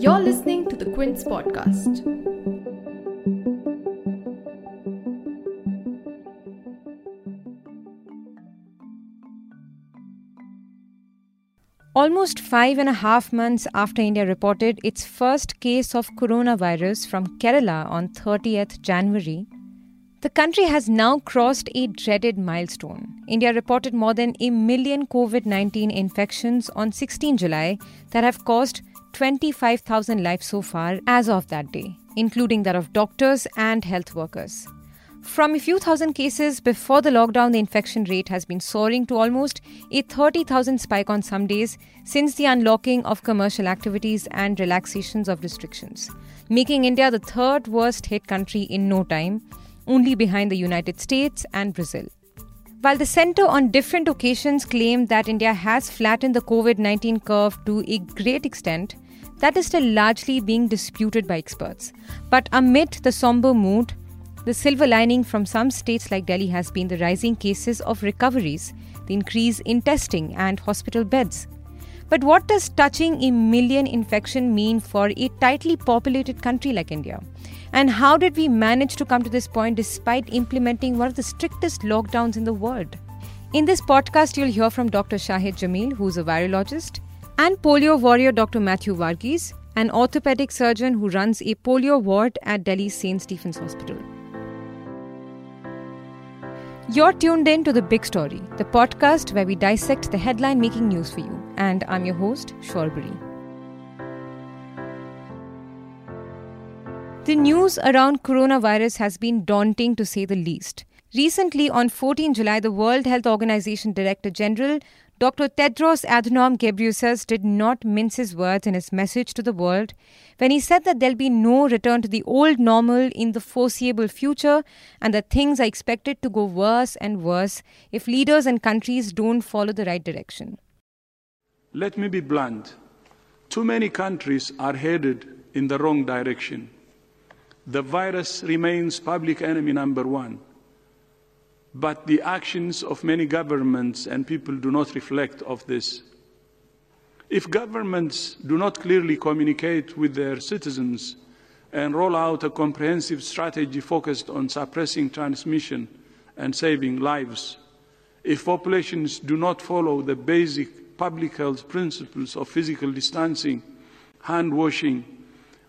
You're listening to the Quint podcast. Almost five and a half months after India reported its first case of coronavirus from Kerala on 30th January, the country has now crossed a dreaded milestone. India reported more than a million COVID 19 infections on 16 July that have caused 25,000 lives so far as of that day, including that of doctors and health workers. From a few thousand cases before the lockdown, the infection rate has been soaring to almost a 30,000 spike on some days since the unlocking of commercial activities and relaxations of restrictions, making India the third worst hit country in no time, only behind the United States and Brazil. While the centre on different occasions claimed that India has flattened the COVID 19 curve to a great extent, that is still largely being disputed by experts. But amid the somber mood, the silver lining from some states like Delhi has been the rising cases of recoveries, the increase in testing, and hospital beds. But what does touching a million infection mean for a tightly populated country like India? And how did we manage to come to this point despite implementing one of the strictest lockdowns in the world? In this podcast, you'll hear from Dr. Shahid Jamil, who's a virologist, and polio warrior Dr. Matthew Varghese, an orthopedic surgeon who runs a polio ward at Delhi's St. Stephen's Hospital. You're tuned in to The Big Story, the podcast where we dissect the headline making news for you. And I'm your host, Shorbori. The news around coronavirus has been daunting to say the least. Recently, on 14 July, the World Health Organization Director General Dr. Tedros Adhanom Ghebreyesus did not mince his words in his message to the world when he said that there'll be no return to the old normal in the foreseeable future and that things are expected to go worse and worse if leaders and countries don't follow the right direction. Let me be blunt. Too many countries are headed in the wrong direction. The virus remains public enemy number one but the actions of many governments and people do not reflect of this. If governments do not clearly communicate with their citizens and roll out a comprehensive strategy focused on suppressing transmission and saving lives, if populations do not follow the basic public health principles of physical distancing, hand washing,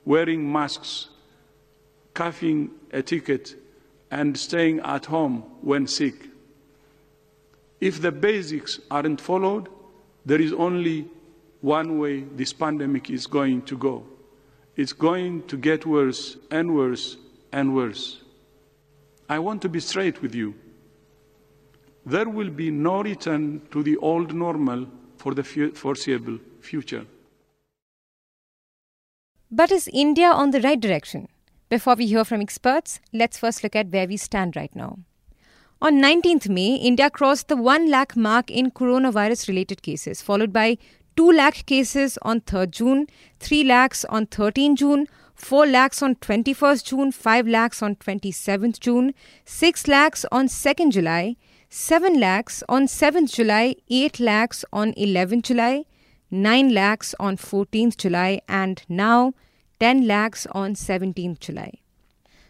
wearing masks, coughing etiquette, and staying at home when sick. If the basics aren't followed, there is only one way this pandemic is going to go. It's going to get worse and worse and worse. I want to be straight with you. There will be no return to the old normal for the foreseeable future. But is India on the right direction? Before we hear from experts, let's first look at where we stand right now. On 19th May, India crossed the 1 lakh mark in coronavirus related cases, followed by 2 lakh cases on 3rd June, 3 lakhs on 13 June, 4 lakhs on 21st June, 5 lakhs on 27th June, 6 lakhs on 2nd July, 7 lakhs on 7th July, 8 lakhs on 11th July, 9 lakhs on 14th July, and now 10 lakhs on 17th July.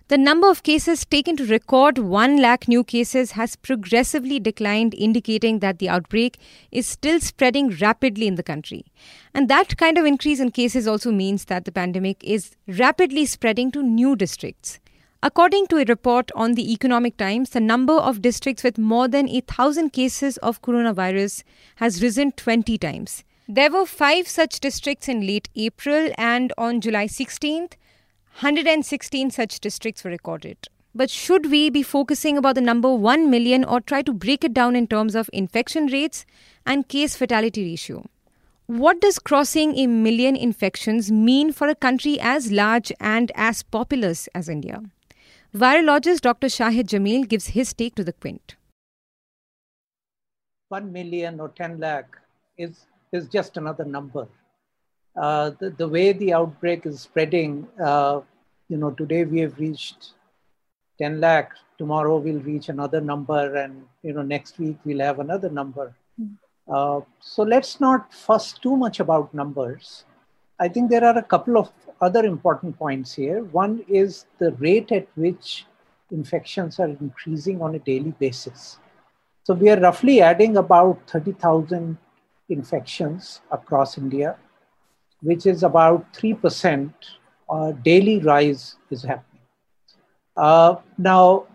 The number of cases taken to record 1 lakh new cases has progressively declined, indicating that the outbreak is still spreading rapidly in the country. And that kind of increase in cases also means that the pandemic is rapidly spreading to new districts. According to a report on the Economic Times, the number of districts with more than a thousand cases of coronavirus has risen 20 times. There were five such districts in late April, and on July 16th, 116 such districts were recorded. But should we be focusing about the number 1 million or try to break it down in terms of infection rates and case fatality ratio? What does crossing a million infections mean for a country as large and as populous as India? Virologist Dr. Shahid Jamil gives his take to the Quint. 1 million or 10 lakh is is just another number. Uh, the, the way the outbreak is spreading, uh, you know, today we have reached 10 lakh, tomorrow we'll reach another number, and, you know, next week we'll have another number. Mm. Uh, so let's not fuss too much about numbers. I think there are a couple of other important points here. One is the rate at which infections are increasing on a daily basis. So we are roughly adding about 30,000 infections across India, which is about 3% uh, daily rise is happening. Uh, now,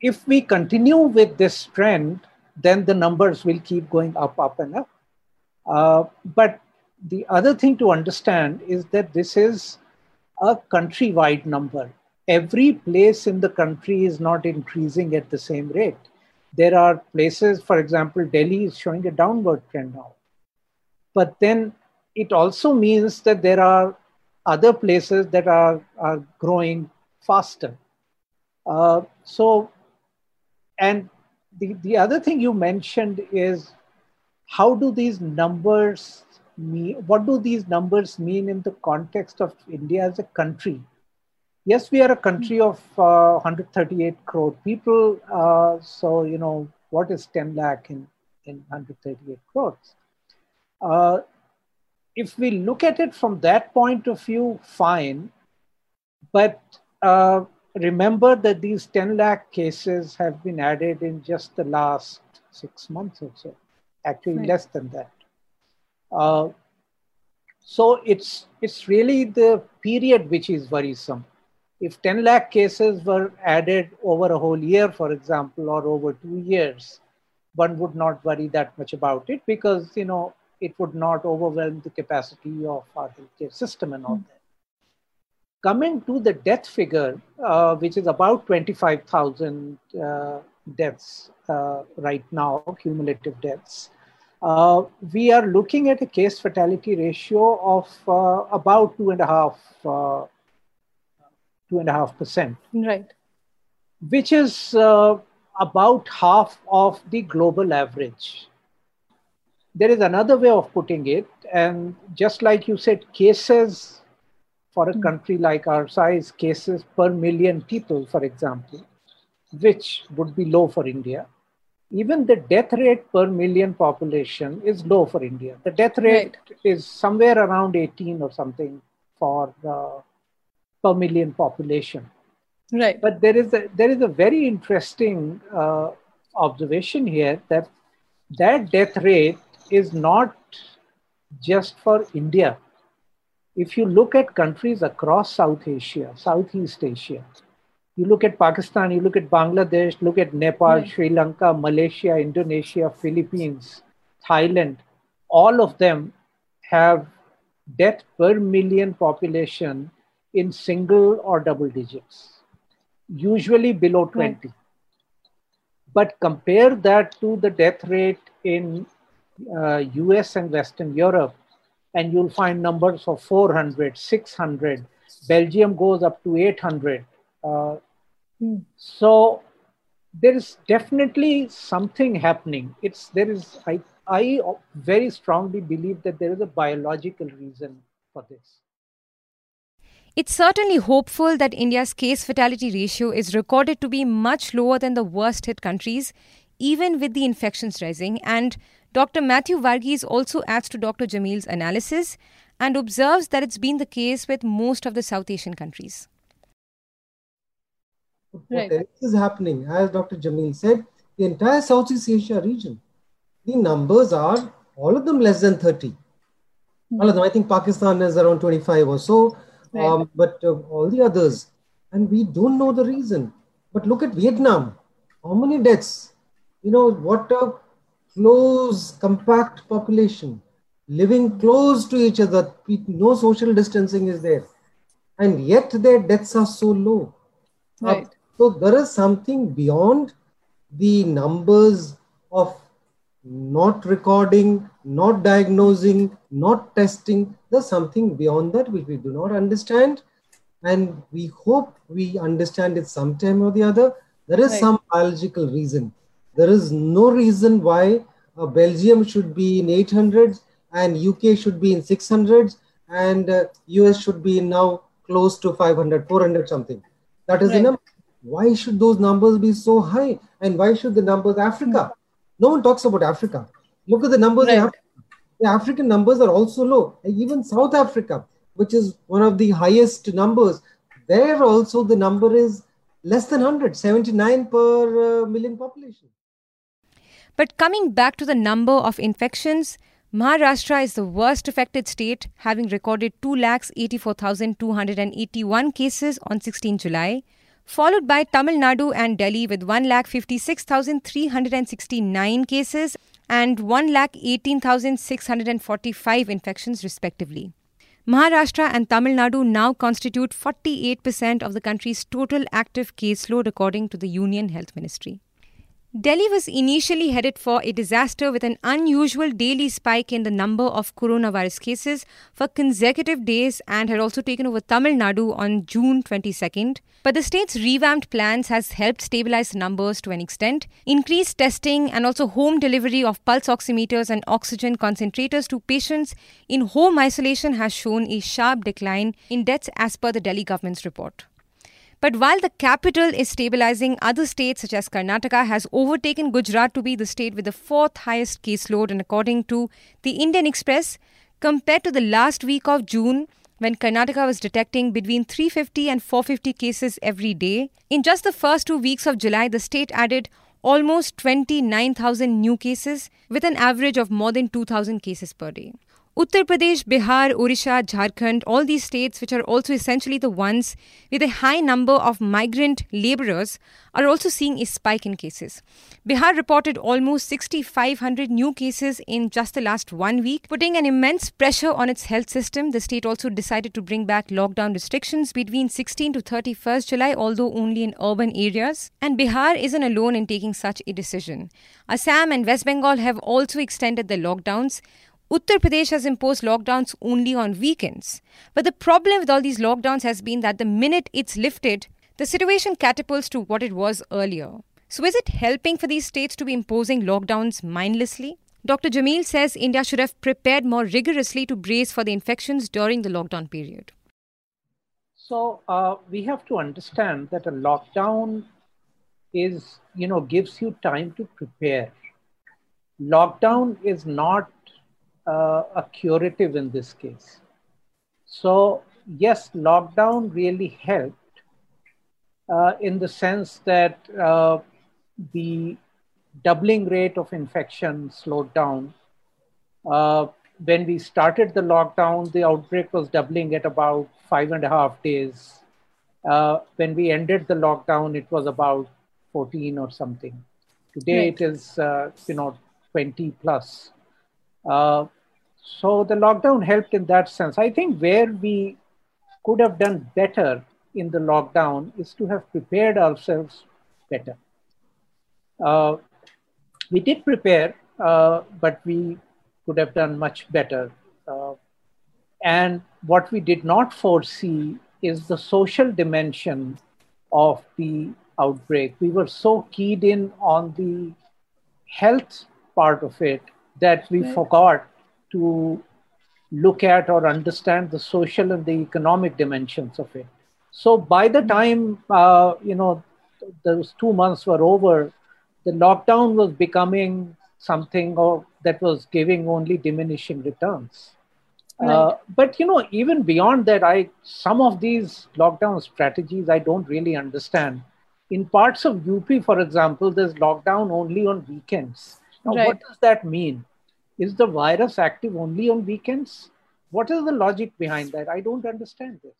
if we continue with this trend, then the numbers will keep going up, up, and up. Uh, but the other thing to understand is that this is a countrywide number. Every place in the country is not increasing at the same rate. There are places, for example, Delhi is showing a downward trend now. But then it also means that there are other places that are, are growing faster. Uh, so, and the, the other thing you mentioned is how do these numbers mean, what do these numbers mean in the context of India as a country? Yes, we are a country of uh, 138 crore people. Uh, so, you know, what is 10 lakh in, in 138 crores? Uh, if we look at it from that point of view, fine. But uh, remember that these 10 lakh cases have been added in just the last six months or so, actually right. less than that. Uh, so it's, it's really the period which is worrisome. If 10 lakh cases were added over a whole year, for example, or over two years, one would not worry that much about it because, you know, it would not overwhelm the capacity of our healthcare system and all mm. that coming to the death figure, uh, which is about 25,000 uh, deaths uh, right now, cumulative deaths, uh, we are looking at a case fatality ratio of uh, about two and a half, uh, two and a half percent. Right. Which is about half of the global average. There is another way of putting it, and just like you said, cases for a hmm. country like our size, cases per million people, for example, which would be low for India. Even the death rate per million population is low for India. The death rate right. is somewhere around 18 or something for uh, per million population. Right. But there is a there is a very interesting uh, observation here that that death rate is not just for India if you look at countries across South Asia, Southeast Asia, you look at Pakistan, you look at Bangladesh, look at Nepal, right. Sri Lanka, Malaysia, Indonesia, Philippines, Thailand, all of them have death per million population in single or double digits, usually below 20. Right. But compare that to the death rate in US and Western Europe, and you'll find numbers of 400, 600. Belgium goes up to 800. Uh, hmm. So there is definitely something happening. It's there is I I very strongly believe that there is a biological reason for this. It's certainly hopeful that India's case fatality ratio is recorded to be much lower than the worst hit countries, even with the infections rising, and Dr. Matthew Varghese also adds to Dr. Jamil's analysis and observes that it's been the case with most of the South Asian countries. What right. is happening, as Dr. Jamil said, the entire Southeast Asia region, the numbers are all of them less than 30. Mm-hmm. All of them, I think Pakistan is around 25 or so, right. um, but uh, all the others, and we don't know the reason. But look at Vietnam. How many deaths? You know, what a close, compact population, living close to each other, no social distancing is there. And yet their deaths are so low. Right. So there is something beyond the numbers of not recording, not diagnosing, not testing. There's something beyond that which we do not understand. And we hope we understand it sometime or the other. There is right. some biological reason there is no reason why uh, Belgium should be in 800s and UK should be in 600s and uh, US should be now close to 500, 400 something. That is right. enough. Why should those numbers be so high? And why should the numbers Africa? No one talks about Africa. Look at the numbers. Right. The African numbers are also low. Even South Africa, which is one of the highest numbers, there also the number is less than 100, 79 per uh, million population. But coming back to the number of infections, Maharashtra is the worst affected state, having recorded 2,84,281 cases on 16 July, followed by Tamil Nadu and Delhi with 1,56,369 cases and 1,18,645 infections, respectively. Maharashtra and Tamil Nadu now constitute 48% of the country's total active caseload, according to the Union Health Ministry. Delhi was initially headed for a disaster with an unusual daily spike in the number of coronavirus cases for consecutive days and had also taken over Tamil Nadu on June 22nd. But the state's revamped plans has helped stabilize numbers to an extent. Increased testing and also home delivery of pulse oximeters and oxygen concentrators to patients in home isolation has shown a sharp decline in deaths as per the Delhi government's report. But while the capital is stabilizing, other states such as Karnataka has overtaken Gujarat to be the state with the fourth highest caseload. And according to the Indian Express, compared to the last week of June, when Karnataka was detecting between 350 and 450 cases every day, in just the first two weeks of July, the state added almost 29,000 new cases with an average of more than 2,000 cases per day. Uttar Pradesh, Bihar, Odisha, Jharkhand, all these states, which are also essentially the ones with a high number of migrant laborers, are also seeing a spike in cases. Bihar reported almost 6,500 new cases in just the last one week, putting an immense pressure on its health system. The state also decided to bring back lockdown restrictions between 16 to 31st July, although only in urban areas. And Bihar isn't alone in taking such a decision. Assam and West Bengal have also extended their lockdowns. Uttar Pradesh has imposed lockdowns only on weekends. But the problem with all these lockdowns has been that the minute it's lifted, the situation catapults to what it was earlier. So, is it helping for these states to be imposing lockdowns mindlessly? Dr. Jamil says India should have prepared more rigorously to brace for the infections during the lockdown period. So, uh, we have to understand that a lockdown is, you know, gives you time to prepare. Lockdown is not uh, a curative in this case. So, yes, lockdown really helped uh, in the sense that uh, the doubling rate of infection slowed down. Uh, when we started the lockdown, the outbreak was doubling at about five and a half days. Uh, when we ended the lockdown, it was about 14 or something. Today right. it is, uh, you know, 20 plus. Uh, so the lockdown helped in that sense. I think where we could have done better in the lockdown is to have prepared ourselves better. Uh, we did prepare, uh, but we could have done much better. Uh, and what we did not foresee is the social dimension of the outbreak. We were so keyed in on the health part of it that we forgot to look at or understand the social and the economic dimensions of it. So by the time uh, you know those two months were over, the lockdown was becoming something or that was giving only diminishing returns. Right. Uh, but you know, even beyond that, I some of these lockdown strategies I don't really understand. In parts of UP, for example, there's lockdown only on weekends. Now, right. what does that mean? Is the virus active only on weekends? What is the logic behind that? I don't understand this.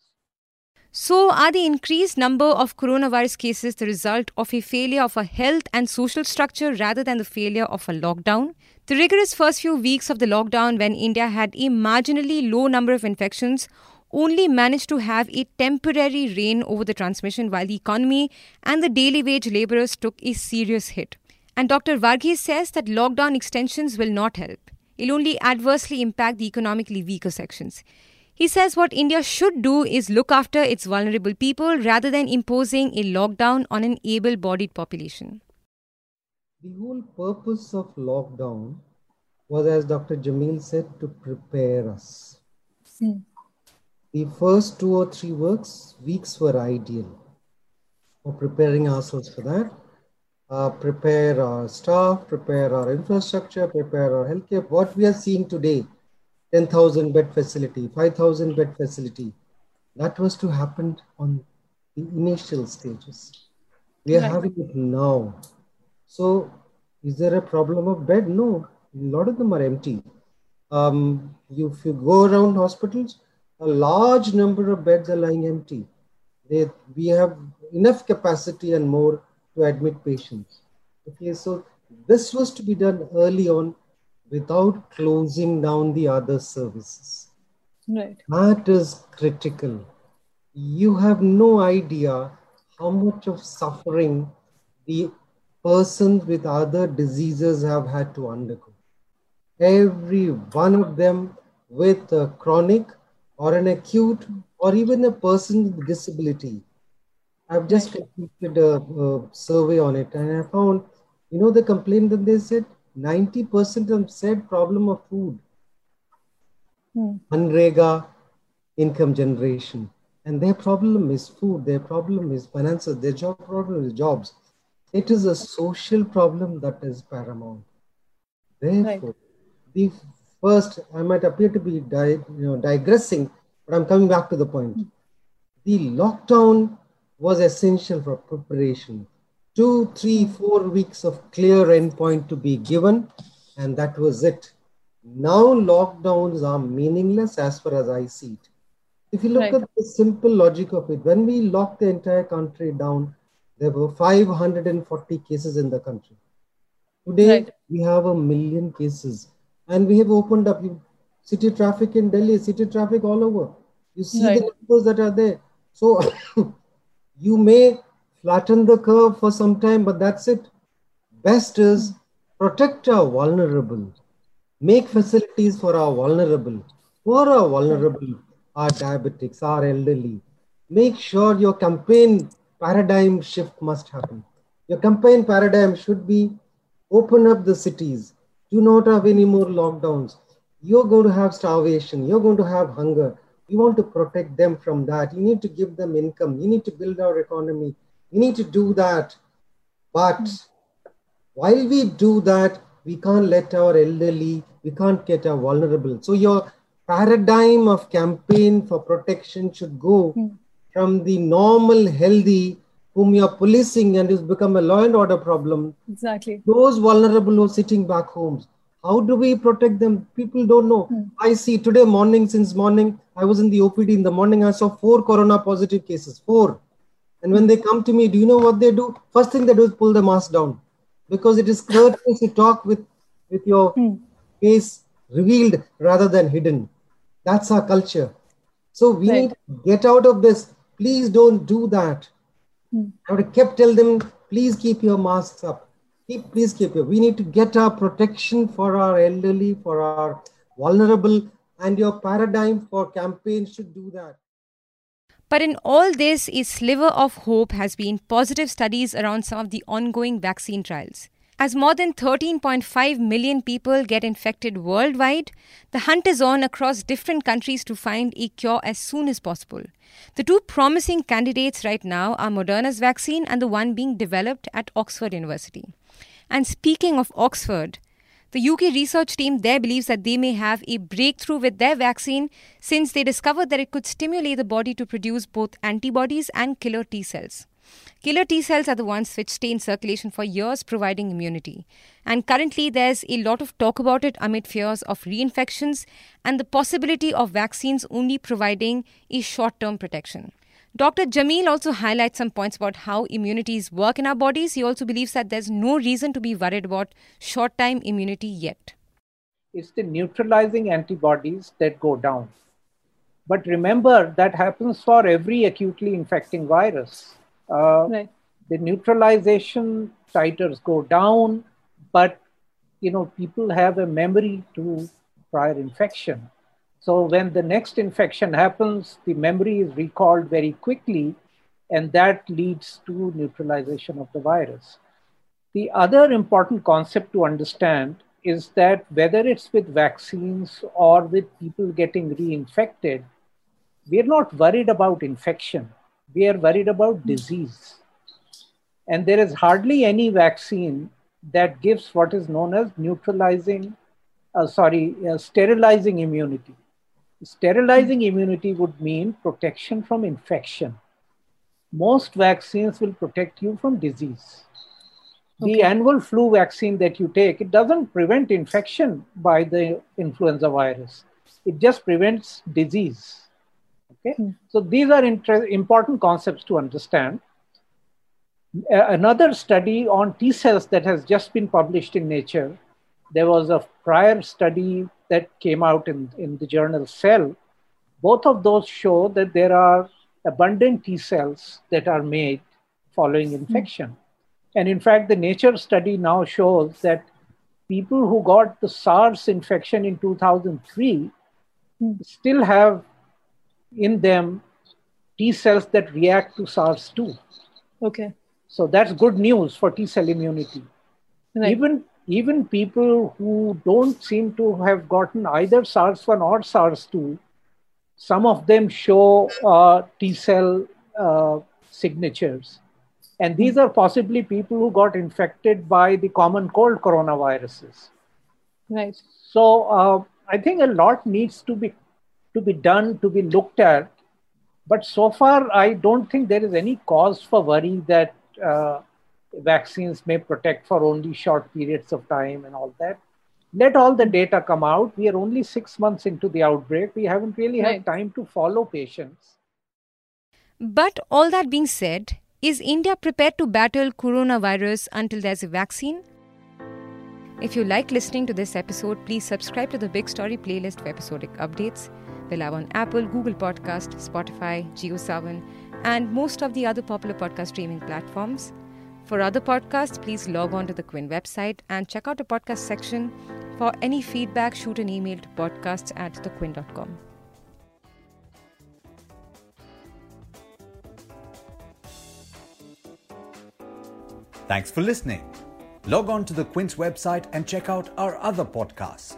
So, are the increased number of coronavirus cases the result of a failure of a health and social structure rather than the failure of a lockdown? The rigorous first few weeks of the lockdown, when India had a marginally low number of infections, only managed to have a temporary rein over the transmission while the economy and the daily wage laborers took a serious hit. And Dr. Varghese says that lockdown extensions will not help. It'll only adversely impact the economically weaker sections. He says what India should do is look after its vulnerable people rather than imposing a lockdown on an able bodied population. The whole purpose of lockdown was, as Dr. Jamil said, to prepare us. Hmm. The first two or three weeks, weeks were ideal for preparing ourselves for that. Uh, prepare our staff, prepare our infrastructure, prepare our healthcare. What we are seeing today, 10,000 bed facility, 5,000 bed facility, that was to happen on the initial stages. We are right. having it now. So, is there a problem of bed? No, a lot of them are empty. Um, you, if you go around hospitals, a large number of beds are lying empty. They, we have enough capacity and more to admit patients. Okay, so this was to be done early on without closing down the other services. Right. That is critical. You have no idea how much of suffering the persons with other diseases have had to undergo. Every one of them with a chronic or an acute or even a person with disability I've just completed a, a, survey on it and I found, you know, the complaint that they said 90% of them said problem of food. Hmm. Manrega income generation. And their problem is food, their problem is finances, their job problem is jobs. It is a social problem that is paramount. Therefore, right. the first, I might appear to be di- you know, digressing, but I'm coming back to the point. Hmm. The lockdown was essential for preparation. Two, three, four weeks of clear endpoint to be given, and that was it. Now lockdowns are meaningless as far as I see it. If you look right. at the simple logic of it, when we locked the entire country down, there were 540 cases in the country. Today, right. we have a million cases, and we have opened up city traffic in Delhi, city traffic all over. You see right. the numbers that are there. So you may flatten the curve for some time, but that's it. Best is protect our vulnerable, make facilities for our vulnerable. For our vulnerable, our diabetics, our elderly. Make sure your campaign paradigm shift must happen. Your campaign paradigm should be open up the cities, do not have any more lockdowns. You're going to have starvation, you're going to have hunger, you want to protect them from that. You need to give them income. You need to build our economy. You need to do that. But while we do that, we can't let our elderly, we can't get our vulnerable. So your paradigm of campaign for protection should go mm. from the normal, healthy, whom you're policing and it's become a law and order problem. Exactly. Those vulnerable who are sitting back homes. How do we protect them? People don't know. Mm. I see today morning, since morning, I was in the OPD in the morning. I saw four corona positive cases, four. And when they come to me, do you know what they do? First thing they do is pull the mask down because it is courteous to talk with, with your mm. face revealed rather than hidden. That's our culture. So we right. need to get out of this. Please don't do that. Mm. I would have kept tell them, please keep your masks up keep, please keep it. We need to get our protection for our elderly, for our vulnerable, and your paradigm for campaigns should do that. But in all this, a sliver of hope has been positive studies around some of the ongoing vaccine trials. As more than 13.5 million people get infected worldwide, the hunt is on across different countries to find a cure as soon as possible. The two promising candidates right now are Moderna's vaccine and the one being developed at Oxford University. And speaking of Oxford, the UK research team there believes that they may have a breakthrough with their vaccine since they discovered that it could stimulate the body to produce both antibodies and killer T cells. Killer T cells are the ones which stay in circulation for years, providing immunity. And currently, there's a lot of talk about it amid fears of reinfections and the possibility of vaccines only providing a short term protection. Dr. Jamil also highlights some points about how immunities work in our bodies. He also believes that there's no reason to be worried about short time immunity yet. It's the neutralizing antibodies that go down. But remember, that happens for every acutely infecting virus. Uh, right. The neutralization titers go down, but you know people have a memory to prior infection so when the next infection happens, the memory is recalled very quickly, and that leads to neutralization of the virus. The other important concept to understand is that whether it's with vaccines or with people getting reinfected, we're not worried about infection. We are worried about disease. And there is hardly any vaccine that gives what is known as neutralizing, uh, sorry, uh, sterilizing immunity. Sterilizing immunity would mean protection from infection. Most vaccines will protect you from disease. Okay. The annual flu vaccine that you take, it doesn't prevent infection by the influenza virus. It just prevents disease. Okay, mm. so these are inter- important concepts to understand. Uh, another study on T cells that has just been published in Nature. There was a prior study that came out in, in the journal Cell. Both of those show that there are abundant T cells that are made following hmm. infection. Mm. And in fact, the Nature study now shows that people who got the SARS infection in 2003 mm. still have in them T cells that react to SARS 2. Okay. So that's good news for T cell immunity. Right. Even even people who don't seem to have gotten either SARS-1 or SARS-2, some of them show uh, T cell uh, signatures. And these are possibly people who got infected by the common cold coronaviruses. Right. So uh, I think a lot needs to be to be done, to be looked at. But so far, I don't think there is any cause for worry that uh, vaccines may protect for only short periods of time and all that. Let all the data come out. We are only six months into the outbreak. We haven't really right. had time to follow patients. But all that being said, is India prepared to battle coronavirus until there's a vaccine? If you like listening to this episode, please subscribe to the Big Story playlist for episodic updates. We're live on Apple, Google Podcast, Spotify, JioSaavn, and most of the other popular podcast streaming platforms. For other podcasts, please log on to the Quint website and check out the podcast section. For any feedback, shoot an email to podcasts at thequint.com. Thanks for listening. Log on to the Quint's website and check out our other podcasts